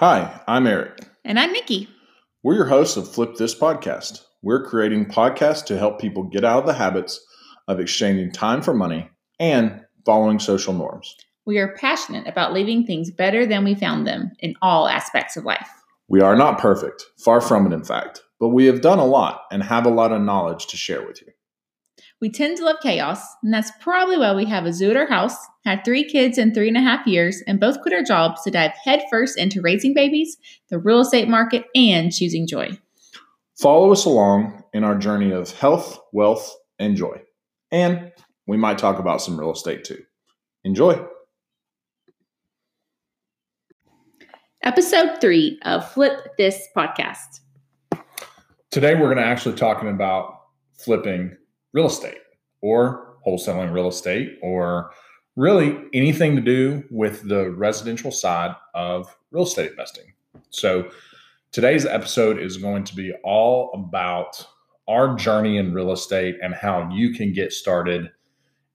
Hi, I'm Eric. And I'm Nikki. We're your hosts of Flip This Podcast. We're creating podcasts to help people get out of the habits of exchanging time for money and following social norms. We are passionate about leaving things better than we found them in all aspects of life. We are not perfect, far from it, in fact, but we have done a lot and have a lot of knowledge to share with you. We tend to love chaos, and that's probably why we have a zoo at our house, had three kids in three and a half years, and both quit our jobs to dive headfirst into raising babies, the real estate market, and choosing joy. Follow us along in our journey of health, wealth, and joy. And we might talk about some real estate too. Enjoy. Episode three of Flip This Podcast. Today, we're going to actually talking about flipping real estate or wholesaling real estate or really anything to do with the residential side of real estate investing. So, today's episode is going to be all about our journey in real estate and how you can get started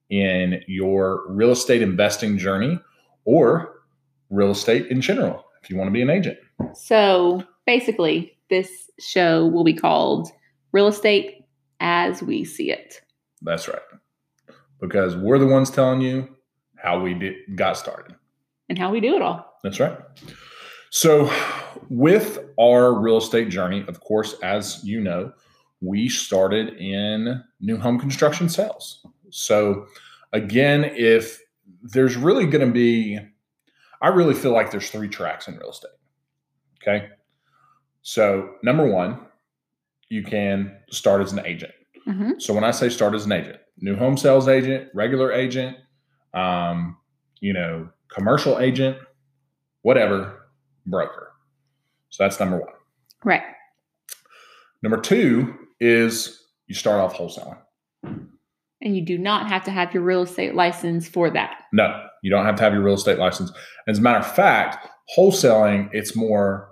in your real estate investing journey or real estate in general if you want to be an agent. So, basically, this show will be called Real Estate as we see it. That's right. Because we're the ones telling you how we did, got started and how we do it all. That's right. So, with our real estate journey, of course, as you know, we started in new home construction sales. So, again, if there's really going to be, I really feel like there's three tracks in real estate. Okay. So, number one, you can start as an agent. Mm-hmm. So when I say start as an agent, new home sales agent, regular agent, um, you know, commercial agent, whatever, broker. So that's number one. Right. Number two is you start off wholesaling. And you do not have to have your real estate license for that. No, you don't have to have your real estate license. As a matter of fact, wholesaling, it's more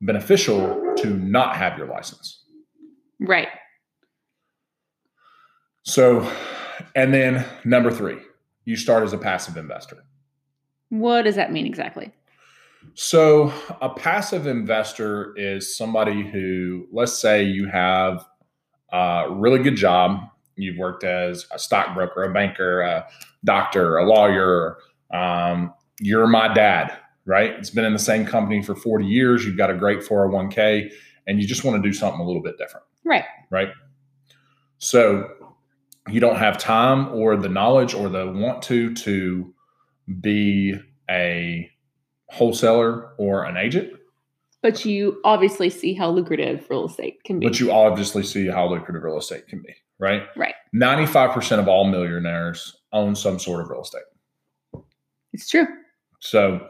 beneficial to not have your license. Right. So, and then number three, you start as a passive investor. What does that mean exactly? So, a passive investor is somebody who, let's say, you have a really good job. You've worked as a stockbroker, a banker, a doctor, a lawyer. Um, you're my dad, right? It's been in the same company for 40 years. You've got a great 401k, and you just want to do something a little bit different. Right. Right. So, you don't have time or the knowledge or the want to to be a wholesaler or an agent. But you obviously see how lucrative real estate can be. But you obviously see how lucrative real estate can be, right? Right. 95% of all millionaires own some sort of real estate. It's true. So,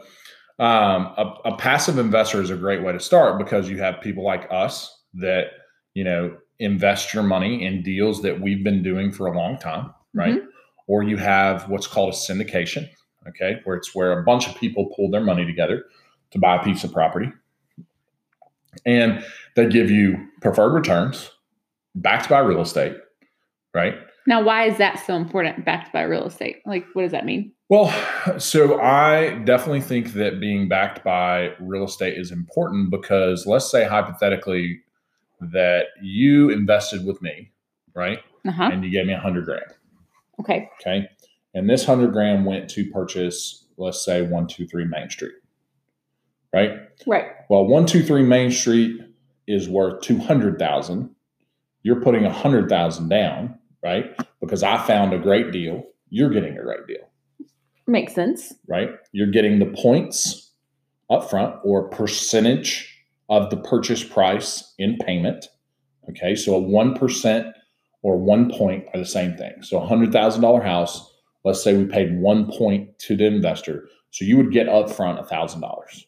um, a, a passive investor is a great way to start because you have people like us that, you know, invest your money in deals that we've been doing for a long time, right? Mm-hmm. Or you have what's called a syndication, okay, where it's where a bunch of people pull their money together to buy a piece of property. And they give you preferred returns backed by real estate, right? Now, why is that so important, backed by real estate? Like, what does that mean? Well, so I definitely think that being backed by real estate is important because let's say hypothetically that you invested with me, right? Uh-huh. And you gave me a hundred grand. Okay. Okay. And this hundred grand went to purchase, let's say, one two three Main Street. Right. Right. Well, one two three Main Street is worth two hundred thousand. You're putting a hundred thousand down, right? Because I found a great deal. You're getting a great deal. Makes sense. Right. You're getting the points up front or percentage of the purchase price in payment. Okay, so a 1% or one point are the same thing. So a $100,000 house, let's say we paid one point to the investor. So you would get upfront $1,000.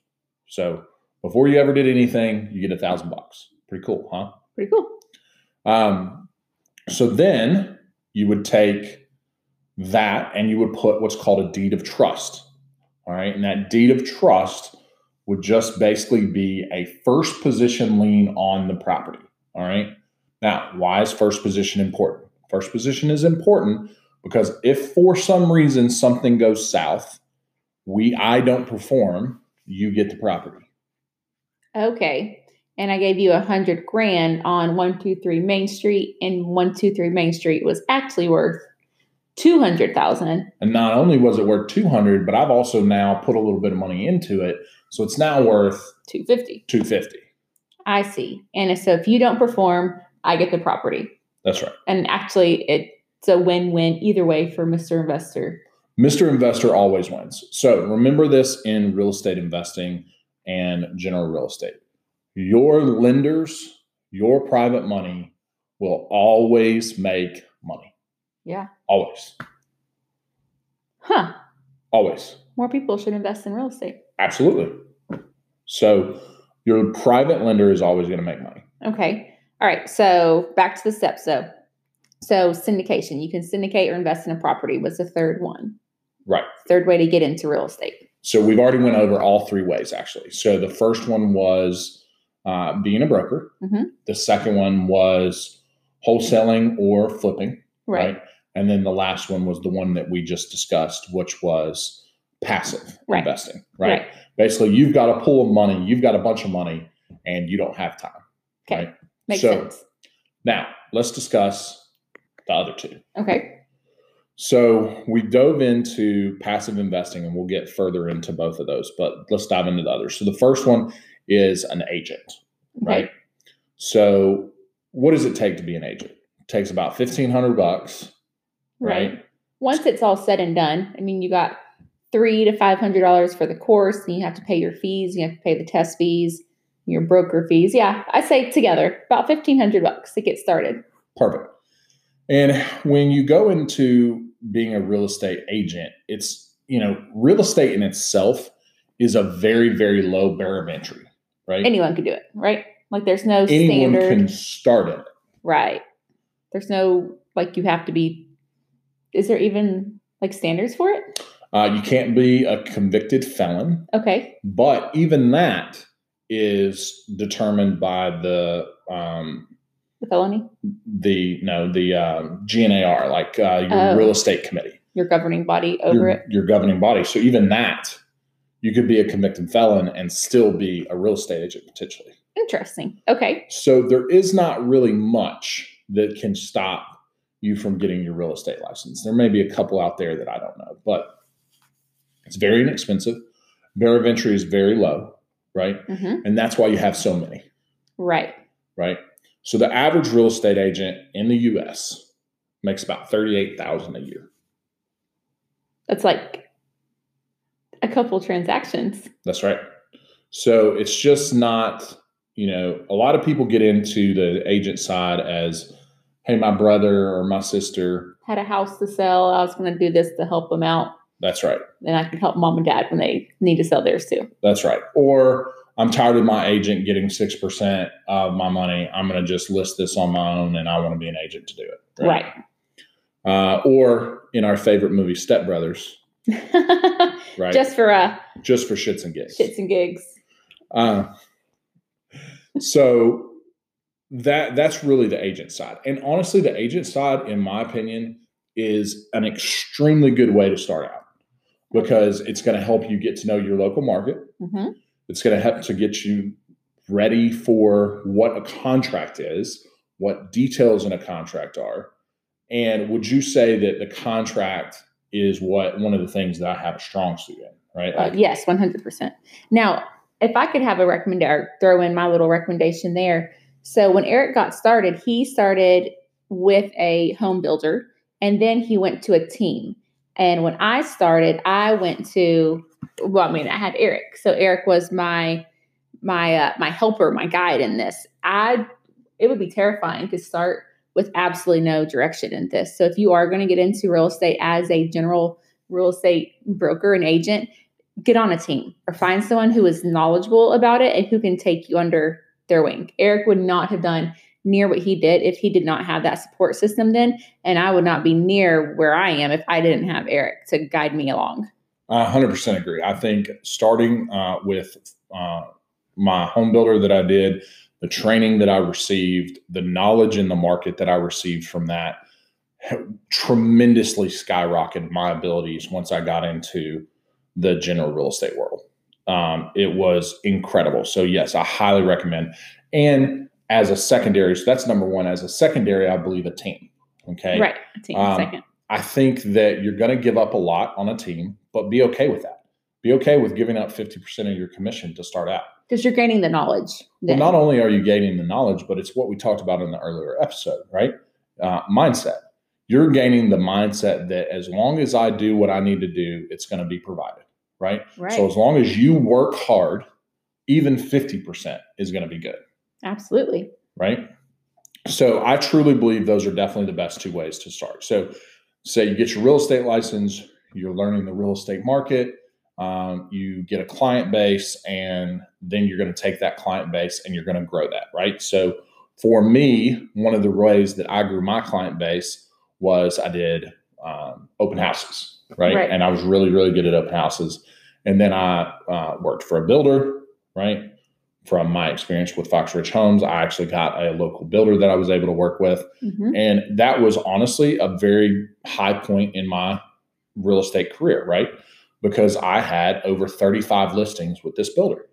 So before you ever did anything, you get a thousand bucks. Pretty cool, huh? Pretty cool. Um, so then you would take that and you would put what's called a deed of trust. All right. And that deed of trust would just basically be a first position lien on the property. All right. Now, why is first position important? First position is important because if for some reason something goes south, we I don't perform, you get the property. Okay. And I gave you a hundred grand on one two three Main Street, and one two three Main Street was actually worth two hundred thousand. And not only was it worth 200, but I've also now put a little bit of money into it. So it's now worth Two fifty. 250. I see. And so if you don't perform, I get the property. That's right. And actually, it's a win-win either way for Mr. Investor. Mr. Investor always wins. So remember this in real estate investing and general real estate. Your lenders, your private money will always make money. Yeah. Always. Huh. Always. More people should invest in real estate. Absolutely. So your private lender is always going to make money. Okay. All right. So back to the steps though. So syndication. You can syndicate or invest in a property was the third one? Right. Third way to get into real estate. So we've already went over all three ways actually. So the first one was uh, being a broker. Mhm. The second one was wholesaling or flipping. Right. And then the last one was the one that we just discussed, which was passive Right. investing. Right? Basically, you've got a pool of money, you've got a bunch of money, and you don't have time. Okay. Right. Makes So- sense. Now, let's discuss the other two. Okay. So we dove into passive investing, and we'll get further into both of those, but let's dive into the others. So the first one is an agent, Okay. right? So what does it take to be an agent? It takes about fifteen hundred bucks, right? Once it's all said and done, I mean, you got three to five hundred dollars for the course, and you have to pay your fees. You have to pay the test fees, your broker fees. Yeah, I say together about fifteen hundred bucks to get started. Perfect. And when you go into being a real estate agent, it's, you know, real estate in itself is a very, very low barrier of entry, right? Anyone could do it, right? Like there's no Anyone standard, can start it. right? There's no like you have to be. Is there even like standards for it? Uh, you can't be a convicted felon, Okay, but even that is determined by the um, the felony, the no the um, GNAR, like uh, your Oh. real estate committee, your governing body over your, it. your governing body. So even that, you could be a convicted felon and still be a real estate agent potentially. Interesting. Okay, So there is not really much that can stop you from getting your real estate license. There may be a couple out there that I don't know, but it's very inexpensive. Barrier of entry is very low, right? hmm And that's why you have so many, right. right? So the average real estate agent in the US makes about 38,000 a year. That's like a couple transactions. That's right. So it's just not, you know, a lot of people get into the agent side as, hey, my brother or my sister. Had a house to sell. I was going to do this to help them out. That's right. And I can help mom and dad when they need to sell theirs too. That's right. Or I'm tired of my agent getting 6% of my money. I'm going to just list this on my own and I want to be an agent to do it. Right. Uh, or in our favorite movie, Step Brothers, right? Just, Just for uh, just for shits and gigs. shits and gigs. Uh, so that that's really the agent side. And honestly, the agent side, in my opinion, is an extremely good way to start out because it's going to help you get to know your local market. hmm It's going to help to get you ready for what a contract is, what details in a contract are. And would you say that the contract is what one of the things that I have a strong suit in, right? Uh, yes, one hundred percent. Now, if I could have a recommendation, throw in my little recommendation there. So when Eric got started, he started with a home builder, and then he went to a team. And when I started, I went to well, I mean, I had Eric. So Eric was my my uh, my helper, my guide in this. I it would be terrifying to start with absolutely no direction in this. So if you are going to get into real estate as a general real estate broker and agent, get on a team or find someone who is knowledgeable about it and who can take you under their wing. Eric would not have done near what he did if he did not have that support system then and I would not be near where I am if I didn't have Eric to guide me along. I 100% agree. I think starting uh, with uh, my home builder that I did, the training that I received, the knowledge in the market that I received from that tremendously skyrocketed my abilities once I got into the general real estate world. Um, it was incredible. So yes, I highly recommend. And as a secondary, so that's number one. As a secondary, I believe a team. Okay. Right. A team Um, second. I think that you're going to give up a lot on a team, but be okay with that. Be okay with giving up 50% of your commission to start out. Because you're gaining the knowledge. Well, not only are you gaining the knowledge, but it's what we talked about in the earlier episode, right? Uh, mindset. You're gaining the mindset that as long as I do what I need to do, it's going to be provided, right? right. So as long as you work hard, even 50% is going to be good, Absolutely. right? So I truly believe those are definitely the best two ways to start. So say you get your real estate license, you're learning the real estate market, um, you get a client base, and then you're going to take that client base and you're going to grow that, right? So for me, one of the ways that I grew my client base was I did um, open houses, right? Right. And I was really, really good at open houses. And then I uh, worked for a builder, right? From my experience with Fox Ridge Homes, I actually got a local builder that I was able to work with. Mhm. And that was honestly a very high point in my real estate career, right? Because I had over 35 listings with this builder.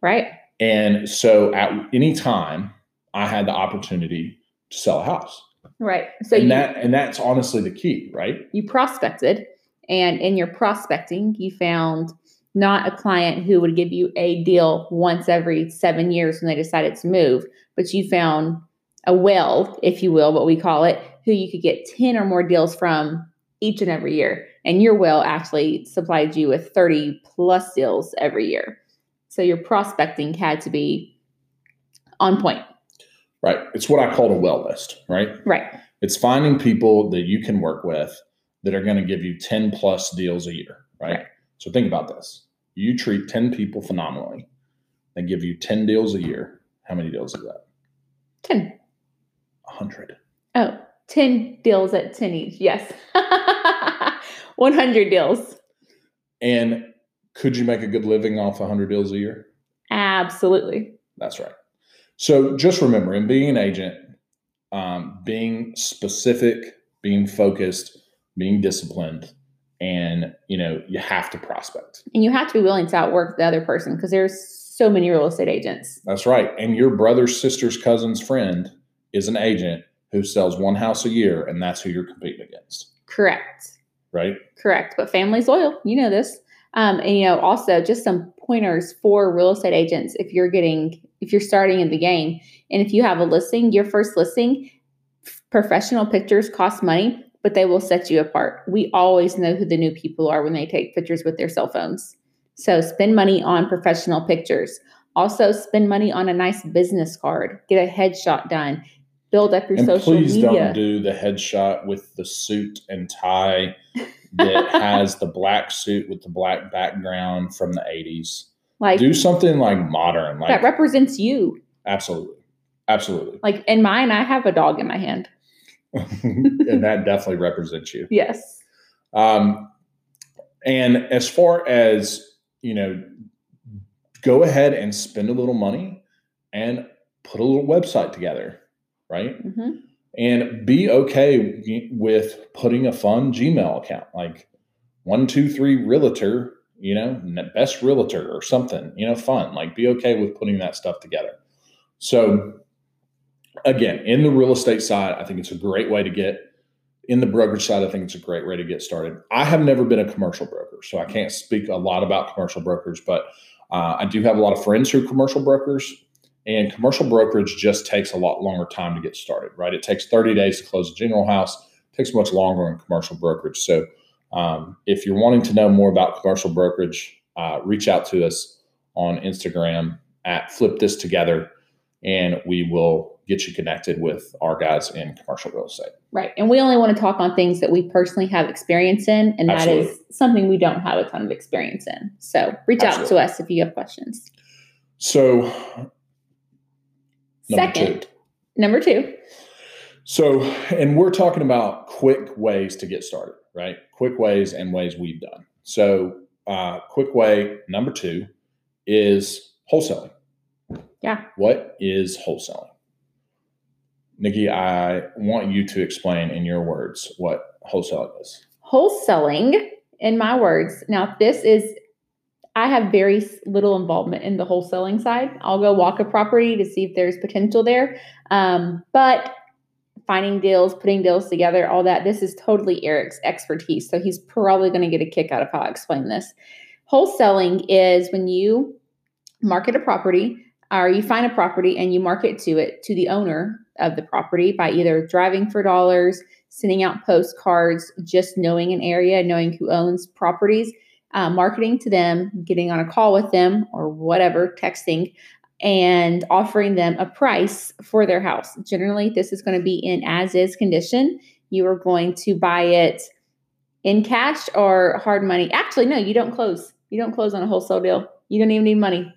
Right. And so at any time, I had the opportunity to sell a house. Right. So and you, that and that's honestly the key, right? you prospected, and in your prospecting, you found not a client who would give you a deal once every seven years when they decided to move, but you found a well, if you will, what we call it, who you could get 10 or more deals from each and every year. And your well actually supplied you with 30 plus deals every year. So your prospecting had to be on point. Right. It's what I call a well list, right? Right. It's finding people that you can work with that are going to give you 10 plus deals a year, right? Right. So think about this. You treat 10 people phenomenally. They give you 10 deals a year. How many deals is that? 10. 100. Oh, 10 deals at 10 each. Yes. 100 deals. And could you make a good living off 100 deals a year? Absolutely. That's right. So just remember, in being an agent, um, being specific, being focused, being disciplined, and you know you have to prospect. And you have to be willing to outwork the other person because there's so many real estate agents. That's right. And your brother's sister's cousin's friend is an agent who sells one house a year, and that's who you're competing against, Correct. right? Correct. But family's loyal. You know this. Um, and you know, also just some pointers for real estate agents if you're getting if you're starting in the game and if you have a listing, your first listing, professional pictures cost money, but they will set you apart. We always know who the new people are when they take pictures with their cell phones. So spend money on professional pictures. Also spend money on a nice business card. Get a headshot done. Build up your And social please media. Please don't do the headshot with the suit and tie that has the black suit with the black background from the 80s. like Do something like modern, like that represents you. absolutely. Absolutely. Like in mine, I have a dog in my hand. and that definitely represents you. Yes. Um, and as far as, you know, go ahead and spend a little money and put a little website together, right? hmm And be okay with putting a fun Gmail account like one, two, three realtor, you know, best realtor or something, you know, fun. Like be okay with putting that stuff together. So, again, in the real estate side, I think it's a great way to get. In the brokerage side, I think it's a great way to get started. I have never been a commercial broker, so I can't speak a lot about commercial brokers, but uh, I do have a lot of friends who are commercial brokers. And commercial brokerage just takes a lot longer time to get started, right? It takes 30 days to close a general house. It takes much longer in commercial brokerage. So, um, if you're wanting to know more about commercial brokerage, uh, reach out to us on Instagram at Flip This Together, and we will get you connected with our guys in commercial real estate. Right. And we only want to talk on things that we personally have experience in, and that is something we don't have a ton of experience in. So reach out to us if you have questions. So, number Second, two. number two. So, and we're talking about quick ways to get started, right? Quick ways and ways we've done. So, uh, quick way number two is wholesaling. Yeah. What is wholesaling? Nikki, I want you to explain in your words what wholesaling is. Wholesaling, in my words, now this is, I have very little involvement in the wholesaling side. I'll go walk a property to see if there's potential there. Um, but finding deals, putting deals together, all that, this is totally Eric's expertise. So he's probably going to get a kick out of how I explain this. Wholesaling is when you market a property or you find a property and you market to it to the owner of the property by either driving for dollars, sending out postcards, just knowing an area, knowing who owns properties, uh, marketing to them, getting on a call with them or whatever, texting, and offering them a price for their house. Generally, this is going to be in as is condition. You are going to buy it in cash or hard money. Actually, no, you don't close. You don't close on a wholesale deal. You don't even need money.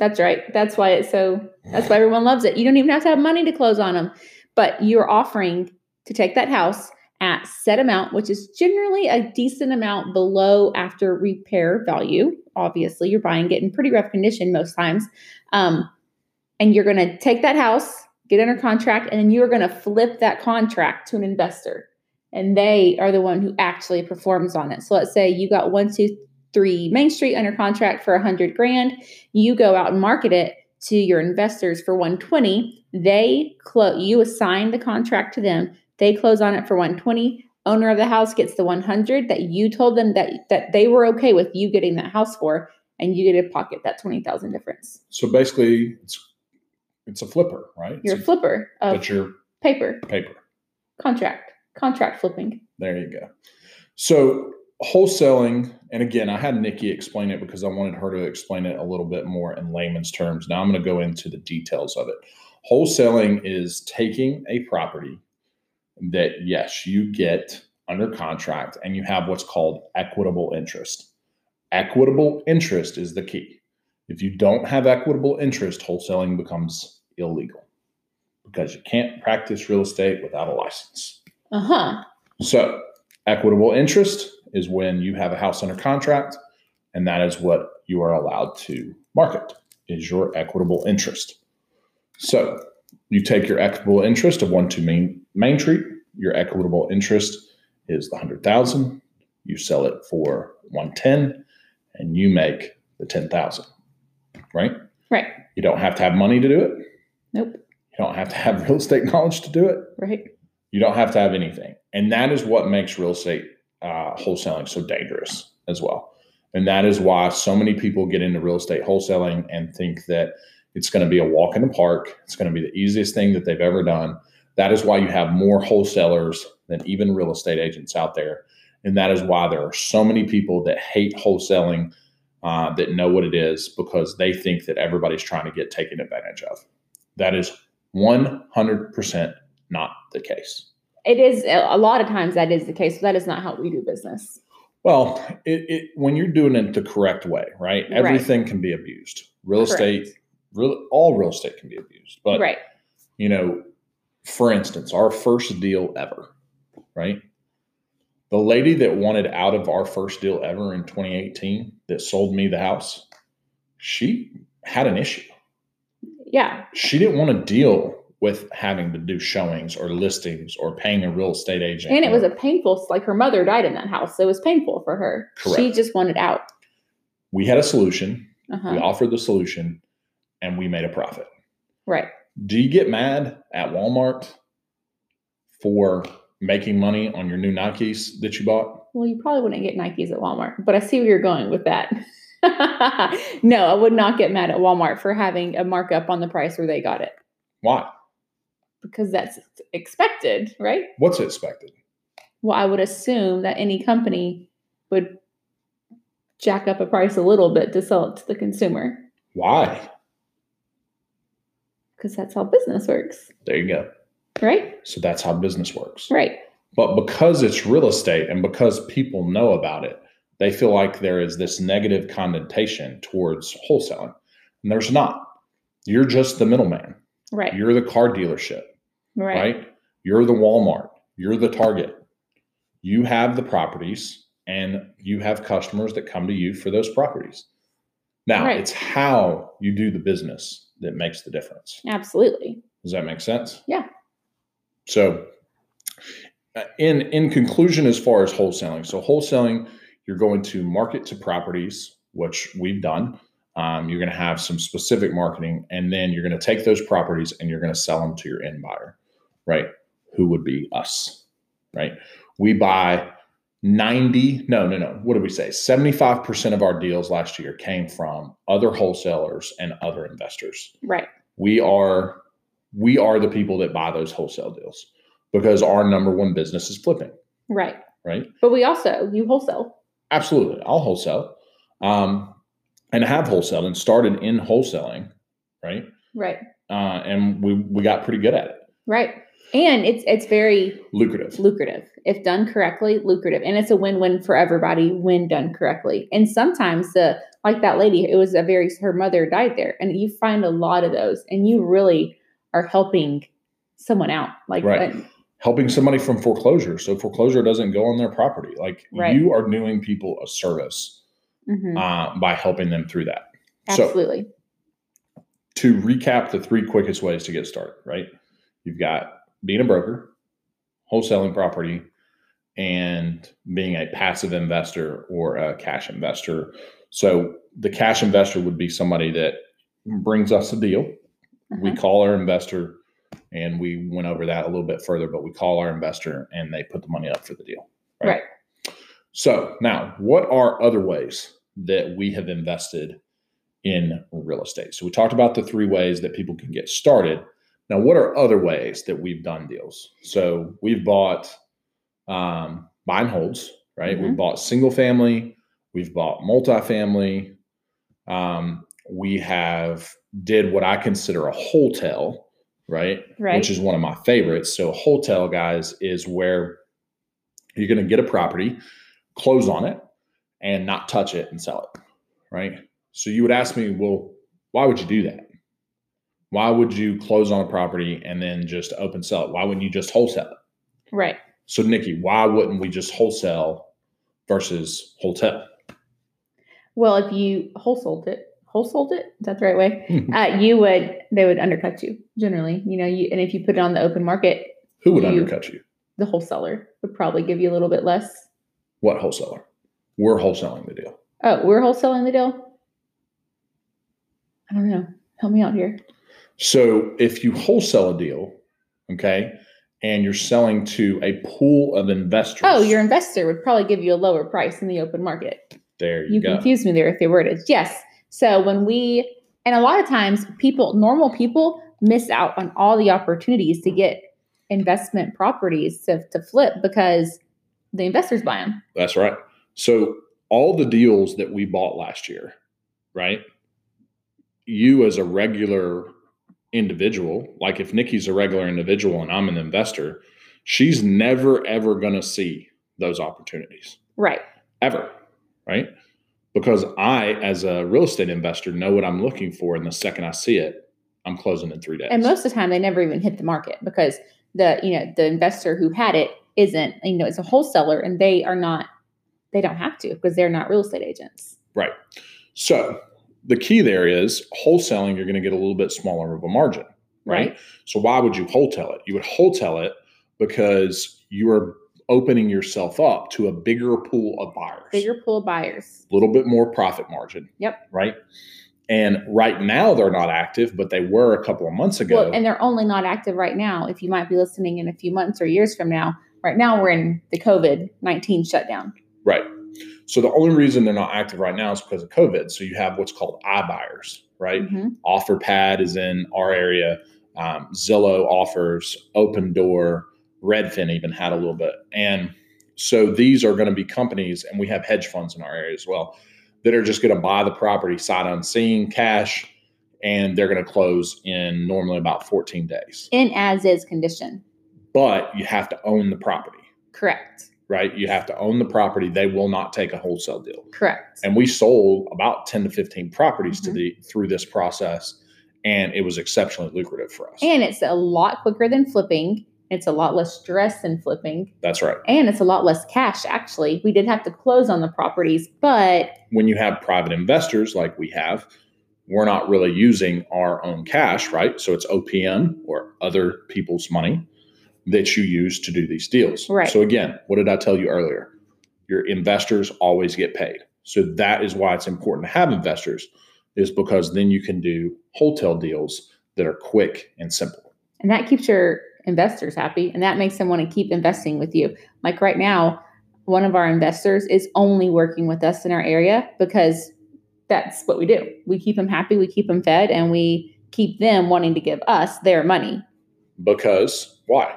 That's right. That's why it's so, that's why everyone loves it. You don't even have to have money to close on them, but you're offering to take that house at set amount, which is generally a decent amount below after repair value. Obviously, you're buying it in pretty rough condition most times. Um, and you're going to take that house, get under contract, and then you're going to flip that contract to an investor. And they are the one who actually performs on it. So let's say you got one, two, three Main Street under contract for a hundred grand. You go out and market it to your investors for 120. They close, you assign the contract to them. They close on it for 120. Owner of the house gets the 100 that you told them that that they were okay with you getting that house for, and you get to pocket that 20,000 difference. So basically, it's it's a flipper, right? You're a flipper of but you're paper paper. contract, contract flipping. There you go. So wholesaling, and again, I had Nikki explain it because I wanted her to explain it a little bit more in layman's terms. Now I'm going to go into the details of it. Wholesaling is taking a property that, yes, you get under contract and you have what's called equitable interest. Equitable interest is the key. If you don't have equitable interest, wholesaling becomes illegal because you can't practice real estate without a license. Uh huh. So, equitable interest is when you have a house under contract, and that is what you are allowed to market is your equitable interest. So, you take your equitable interest of one two Main Main Street. Your equitable interest is the hundred thousand. You sell it for one ten, and you make the ten thousand. Right? Right. You don't have to have money to do it. Nope. You don't have to have real estate knowledge to do it. Right. You don't have to have anything. And that is what makes real estate uh, wholesaling so dangerous as well. And that is why so many people get into real estate wholesaling and think that it's going to be a walk in the park. It's going to be the easiest thing that they've ever done. That is why you have more wholesalers than even real estate agents out there. And that is why there are so many people that hate wholesaling uh, that know what it is because they think that everybody's trying to get taken advantage of. That is 100% not the case. It is a lot of times that is the case, but that is not how we do business. Well, it, it when you're doing it the correct way, right? Right. Everything can be abused. Real Correct. estate, real all real estate can be abused. But right. you know, for instance, our first deal ever, right? The lady that wanted out of our first deal ever in 2018 that sold me the house, she had an issue. Yeah. She didn't want to deal with having to do showings or listings or paying a real estate agent. And it was a painful, like her mother died in that house. So it was painful for her. Correct. She just wanted out. we had a solution. We Uh-huh. offered the solution and we made a profit. Right. Do you get mad at Walmart for making money on your new Nikes that you bought? Well, you probably wouldn't get Nikes at Walmart, but I see where you're going with that. no, I would not get mad at Walmart for having a markup on the price where they got it Why? Because that's expected, right? What's expected? Well, I would assume that any company would jack up a price a little bit to sell it to the consumer Why? because that's how business works, There you go. right? So that's how business works. Right. But because it's real estate and because people know about it, they feel like there is this negative connotation towards wholesaling. And there's not. You're just the middleman. Right. You're the car dealership. Right. right? You're the Walmart, you're the Target. You have the properties and you have customers that come to you for those properties. Now, Right. it's how you do the business that makes the difference. Absolutely. Does that make sense? Yeah. So, uh, in in conclusion, as far as wholesaling, so wholesaling, you're going to market to properties which we've done. Um, you're going to have some specific marketing, and then you're going to take those properties and you're going to sell them to your end buyer, right? Who would be us, right? We buy 90, no, no, no. What did we say? 75% of our deals last year came from other wholesalers and other investors. Right. We are we are the people that buy those wholesale deals because our number one business is flipping, Right. right? But we also you wholesale. Absolutely. I'll wholesale. Um, and have wholesale and started in wholesaling, right? Right. Uh, and we we got pretty good at it. Right. And it's it's very Lucrative. lucrative if done correctly lucrative and it's a win-win for everybody when done correctly and sometimes the like that lady it was a very her mother died there and you find a lot of those and you really are helping someone out like Right. uh, Helping somebody from foreclosure. So foreclosure doesn't go on their property. Like Right. you are doing people a service mhm, uh, by helping them through that. So absolutely to recap the three quickest ways to get started, right? You've got being a broker, wholesaling property, and being a passive investor or a cash investor. So the cash investor would be somebody that brings us a deal. We Uh-huh. call our investor, and we went over that a little bit further, but we call our investor and they put the money up for the deal. Right. So now, what are other ways that we have invested in real estate? So we talked about the three ways that people can get started. Now, what are other ways that we've done deals? So we've bought um, buy and holds, right? We've Mhm. bought single family, we've bought multifamily. Um, we have did what I consider a wholetail, right? Right. Which is one of my favorites. So a wholetail, guys, is where you're going to get a property, close on it, and not touch it and sell it, right? So you would ask me, well, why would you do that? Why would you close on a property and then just open sell it? Why wouldn't you just wholesale it? right So, Nikki, why wouldn't we just wholesale versus wholetail? well if you wholesaled it wholesaled it is that the right way uh, you would they would undercut you generally you know you and if you put it on the open market Who would You- undercut you? the wholesaler would probably give you a little bit less What wholesaler? We're wholesaling the deal. oh we're wholesaling the deal i don't know help me out here So, if you wholesale a deal, okay, and you're selling to a pool of investors, Oh, your investor would probably give you a lower price in the open market. there you, go. You go. confused me there if they worded. Yes. So when we, and a lot of times people, normal people miss out on all the opportunities to get investment properties to, to flip because the investors buy them. That's right. So all the deals that we bought last year, right? You as a regular individual, like if Nikki's a regular individual and I'm an investor, she's never ever going to see those opportunities Right. ever, right? Because I, as a real estate investor, know what I'm looking for, and the second I see it, I'm closing in three days. And most of the time they never even hit the market because the, you know, the investor who had it isn't, you know, it's a wholesaler and they are not, they don't have to because they're not real estate agents. Right. So the key there is wholesaling, you're going to get a little bit smaller of a margin, right? So why would you wholesale it? You would wholesale it because you are opening yourself up to a bigger pool of buyers, Bigger pool of buyers. a little bit more profit margin. Yep. Right. And right now they're not active, but they were a couple of months ago. Well, and they're only not active right now. If you might be listening in a few months or years from now, right now we're in the COVID 19 shutdown. So the only reason they're not active right now is because of COVID. So you have what's called iBuyers, right? Mhm. OfferPad is in our area. Um, Zillow offers Opendoor. Redfin even had a little bit. And so these are going to be companies, and we have hedge funds in our area as well, that are just going to buy the property sight unseen, cash, and they're going to close in normally about 14 days. In as is condition. But you have to own the property, Correct. Right? You have to own the property. They will not take a wholesale deal. Correct. and we sold about 10 to 15 properties to Mhm. the through this process and it was exceptionally lucrative for us And it's a lot quicker than flipping. It's a lot less stress than flipping. that's right And it's a lot less cash, actually. We did have to close on the properties, but when you have private investors like we have we're not really using our own cash right so it's opm or other people's money that you use to do these deals Right. so again what did i tell you earlier your investors always get paid So that is why it's important to have investors, is because then you can do wholesale deals that are quick and simple. And that keeps your investors happy and that makes them want to keep investing with you. Like right now, one of our investors is only working with us in our area because that's what we do. We keep them happy, we keep them fed, and we keep them wanting to give us their money. Because why?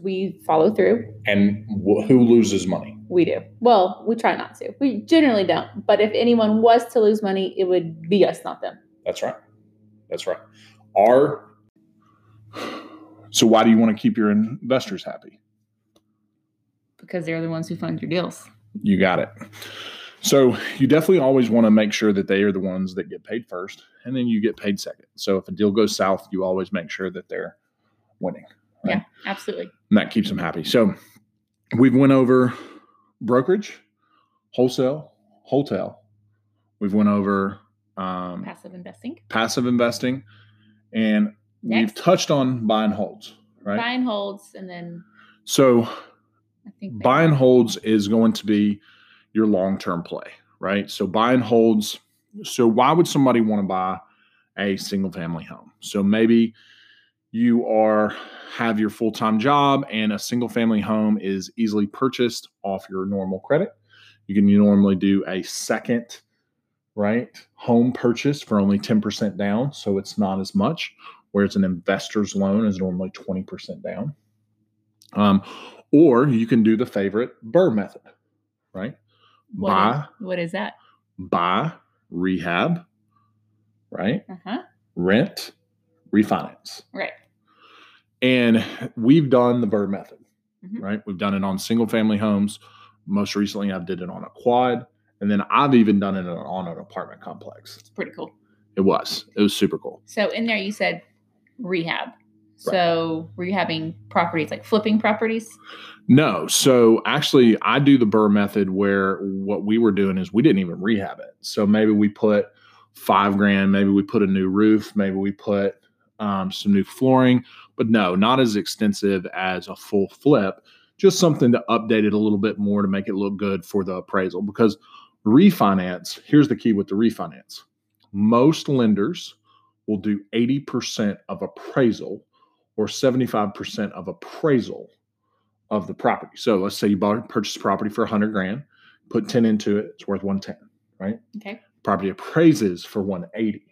Because we follow through. And wh- who loses money? We do. Well, we try not to. We generally don't. But if anyone was to lose money, it would be us, not them. That's right. That's right. Our so why do you want to keep your investors happy? Because they're the ones who fund your deals. You got it. So you definitely always want to make sure that they are the ones that get paid first, and then you get paid second. So if a deal goes south, you always make sure that they're winning. Right? Yeah, absolutely. And that keeps them happy. So we've went over brokerage, wholesale, wholetail. We've went over um, passive investing. Passive investing, and Next. we've touched on buy and holds. Right. Buy and holds, and then. So. I think buy and holds is going to be your long term play, right? So buy and holds. So why would somebody want to buy a single family home? So maybe you are have your full time job and a single family home is easily purchased off your normal credit. You can normally do a second right home purchase for only 10% down so it's not as much whereas an investor's loan is normally 20% down um, or you can do the favorite BRRRR method right what buy. Is, what is that? Buy, rehab, right? Uh-huh. Rent, refinance. Right. And we've done the BRRRR method, mm-hmm. right? We've done it on single family homes. Most recently, I've did it on a quad. And then I've even done it on an apartment complex. It's pretty cool. It was. It was super cool. So in there, you said rehab. So right. rehabbing properties, like flipping properties? No. So actually, I do the BRRRR method where what we were doing is we didn't even rehab it. So maybe we put five grand, maybe we put a new roof, maybe we put um, some new flooring, but no, not as extensive as a full flip. Just something to update it a little bit more to make it look good for the appraisal. Because refinance, here's the key with the refinance most lenders will do 80% of appraisal or 75% of appraisal of the property. So let's say you bought a purchased property for 100 grand, put 10 into it, it's worth 110, right? Okay. Property appraises for 180.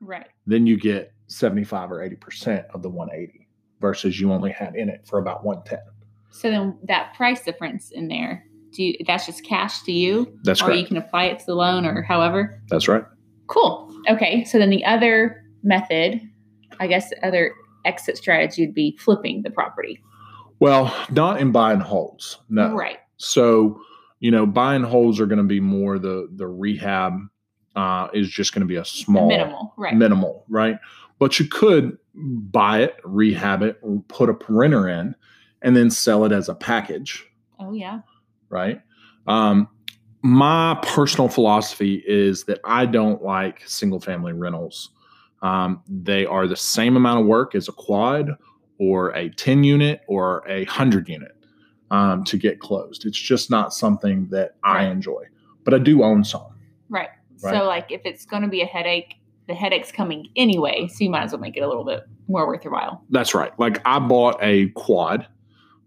Right. Then you get 75 or 80% of the 180 versus you only had in it for about 110. So then that price difference in there, do you, that's just cash to you? That's or correct. you can apply it to the loan or however? That's right. Cool. Okay. So then the other method, I guess other exit strategy would be flipping the property. Well, not in buy and holds. No. Right. So, you know, buy and holds are going to be more the the rehab uh, is just going to be a small minimal, right? Minimal, right? But you could buy it, rehab it, put a printer in, and then sell it as a package. Oh yeah. Right. Um, my personal philosophy is that I don't like single family rentals. Um, they are the same amount of work as a quad or a 10 unit or a 100 unit um, to get closed. It's just not something that I enjoy, but I do own some. Right. So, like, if it's going to be a headache, the headache's coming anyway, so you might as well make it a little bit more worth your while. That's right. Like, I bought a quad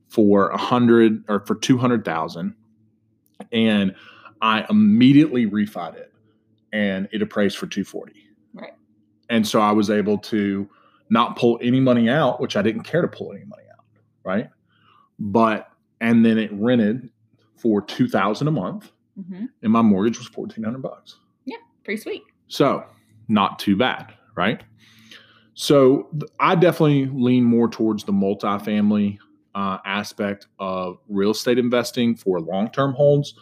for a hundred or for 200,000 and I immediately refied it and it appraised for 240. Right. And so I was able to not pull any money out, which I didn't care to pull any money out, right? But and then it rented for two thousand a month, mm-hmm. and my mortgage was fourteen hundred bucks. Pretty sweet. So not too bad, right? So I definitely lean more towards the multifamily uh, aspect of real estate investing for long term holds.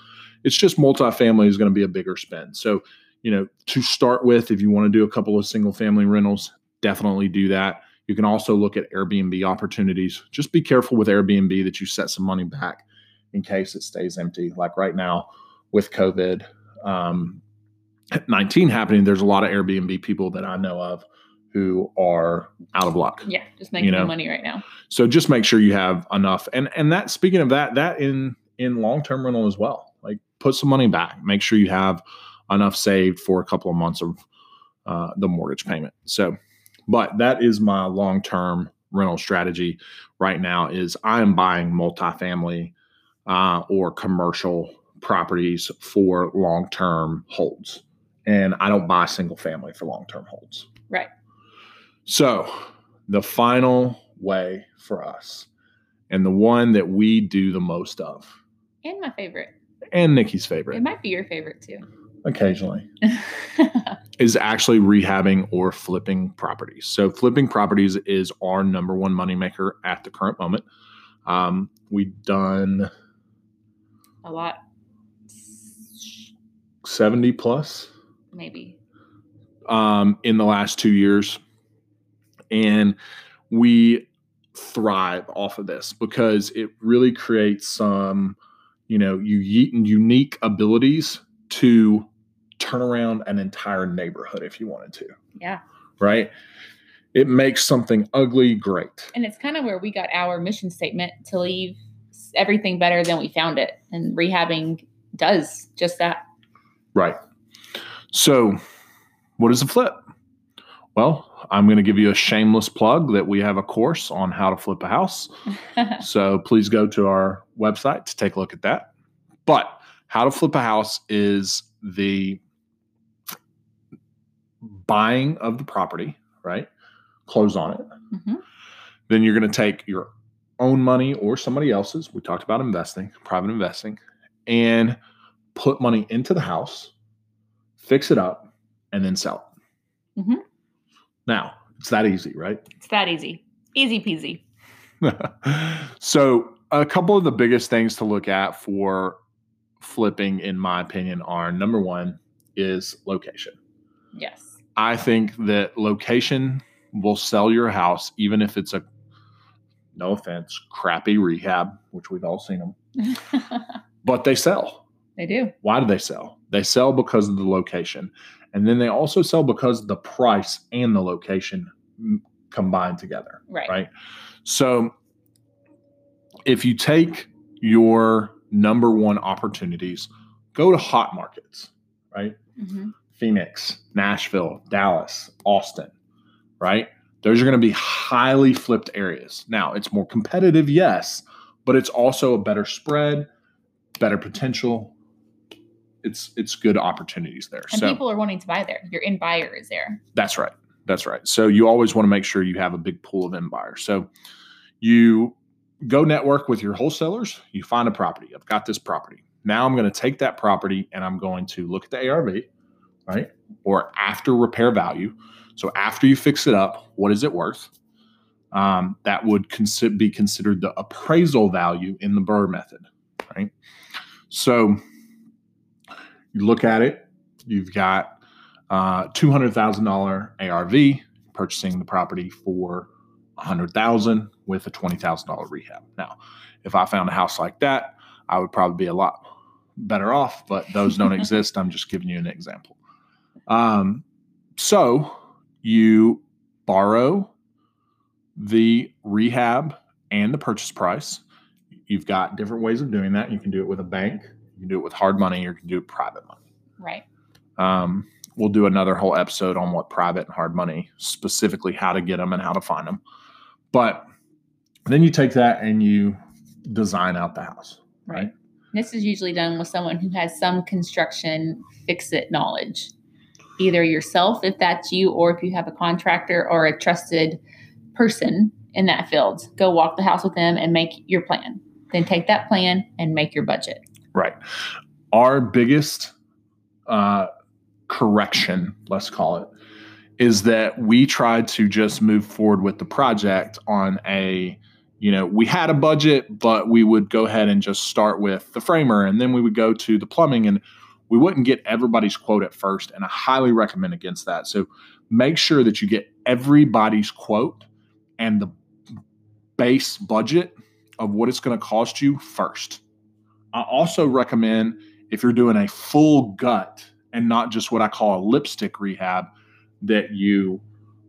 It's just multifamily is going to be a bigger spend. So you know, to start with, if you want to do a couple of single family rentals, definitely do that. You can also look at Airbnb opportunities. Just be careful with Airbnb that you set some money back in case it stays empty. Like right now with COVID um, 19 happening, there's a lot of Airbnb people that I know of who are out of luck. Yeah, just making you know? no money right now. So just make sure you have enough. And and that speaking of that, that in in long term rental as well Like put some money back. Make sure you have enough saved for a couple of months of uh, the mortgage payment. So, but that is my long term rental strategy right now. Is I am buying multifamily uh, or commercial properties for long term holds, and I don't buy single family for long term holds. Right. So, the final way for us, and the one that we do the most of, And my favorite. and Nikki's favorite It might be your favorite too. occasionally, is actually rehabbing or flipping properties. So, flipping properties is our number one moneymaker at the current moment. Um, we've done A lot. 70 plus Maybe. um, in the last two years. And we thrive off of this because it really creates some, you know, unique abilities to turn around an entire neighborhood if you wanted to, Yeah. right? It makes something ugly great. And it's kind of where we got our mission statement to leave everything better than we found it. And rehabbing does just that. Right. So, what is a flip? Well, I'm going to give you a shameless plug that we have a course on how to flip a house. so please go to our website to take a look at that. But how to flip a house is the buying of the property, right? Close on it. Mhm. Then you're going to take your own money or somebody else's. We talked about investing, private investing, and put money into the house, fix it up, and then sell it. Mhm. Now, it's that easy, right? It's that easy. Easy peasy. so a couple of the biggest things to look at for flipping in my opinion are number one is location Yes. i think that location will sell your house even if it's a no offense crappy rehab which we've all seen them but they sell they do. why do they sell they sell because of the location and then they also sell because the price and the location combined together Right. right? So if you take your number one opportunities, go to hot markets, right? Mhm. Phoenix, Nashville, Dallas, Austin, right? Those are going to be highly flipped areas. Now, it's more competitive, yes, but it's also a better spread, better potential. It's it's good opportunities there. And so people are wanting to buy there. Your in buyer is there. that's right. That's right. So you always want to make sure you have a big pool of end buyers. So you go network with your wholesalers, you find a property. I've got this property. Now I'm going to take that property and I'm going to look at the ARV, right? Or after repair value. So after you fix it up, what is it worth? Um, that would be considered the appraisal value in the BRRRR method, right? So you look at it, you've got uh, two hundred thousand dollar ARV, purchasing the property for a hundred thousand with a twenty thousand dollar rehab. Now, if I found a house like that, I would probably be a lot better off, but those don't exist. I'm just giving you an example. Um, so you borrow the rehab and the purchase price. You've got different ways of doing that. You can do it with a bank, you can do it with hard money, or you can do it private money. Right. Um, we'll do another whole episode on what private and hard money, specifically how to get them and how to find them. But then you take that and you design out the house. Right. This is usually done with someone who has some construction fix it knowledge. Either yourself, if that's you, or if you have a contractor or a trusted person in that field. Go walk the house with them and make your plan. Then take that plan and make your budget. Right. Our biggest uh, correction, let's call it, is that we tried to just move forward with the project on a, you know, we had a budget, but we would go ahead and just start with the framer and then we would go to the plumbing and we wouldn't get everybody's quote at first. And I highly recommend against that. So make sure that you get everybody's quote and the base budget of what it's going to cost you first. I also recommend if you're doing a full gut and not just what I call a lipstick rehab, that you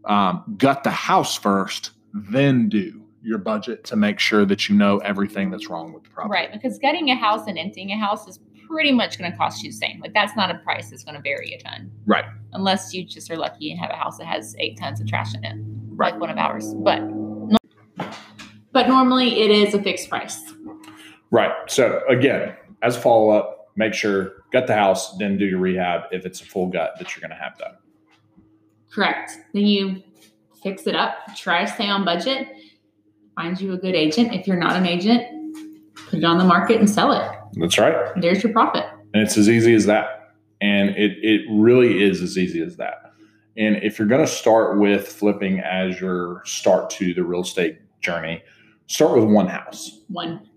um, gut the house first, then do your budget to make sure that you know everything that's wrong with the property. Right. Because gutting a house and emptying a house is pretty much going to cost you the same. Like that's not a price that's going to vary a ton. Right. Unless you just are lucky and have a house that has eight tons of trash in it, Right. like one of ours. But but normally it is a fixed price. Right. So again, as a follow up, make sure gut the house, then do your rehab if it's a full gut that you're going to have done. Correct. Then you fix it up, try to stay on budget, find you a good agent. If you're not an agent, put it on the market and sell it. That's right. There's your profit. And it's as easy as that. And it, it really is as easy as that. And if you're going to start with flipping as your start to the real estate journey, start with one house. One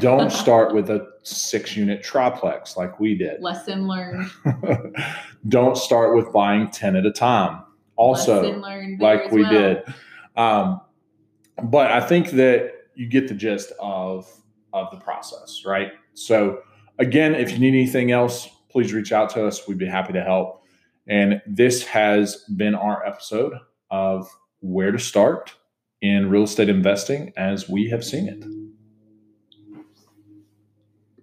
Don't start with a six unit triplex like we did. lesson learned. Don't start with buying 10 at a time. Also, lesson learned like we well. did. Um, but I think that you get the gist of of the process, right? So again, if you need anything else, please reach out to us. We'd be happy to help. And this has been our episode of where to start in real estate investing as we have seen it.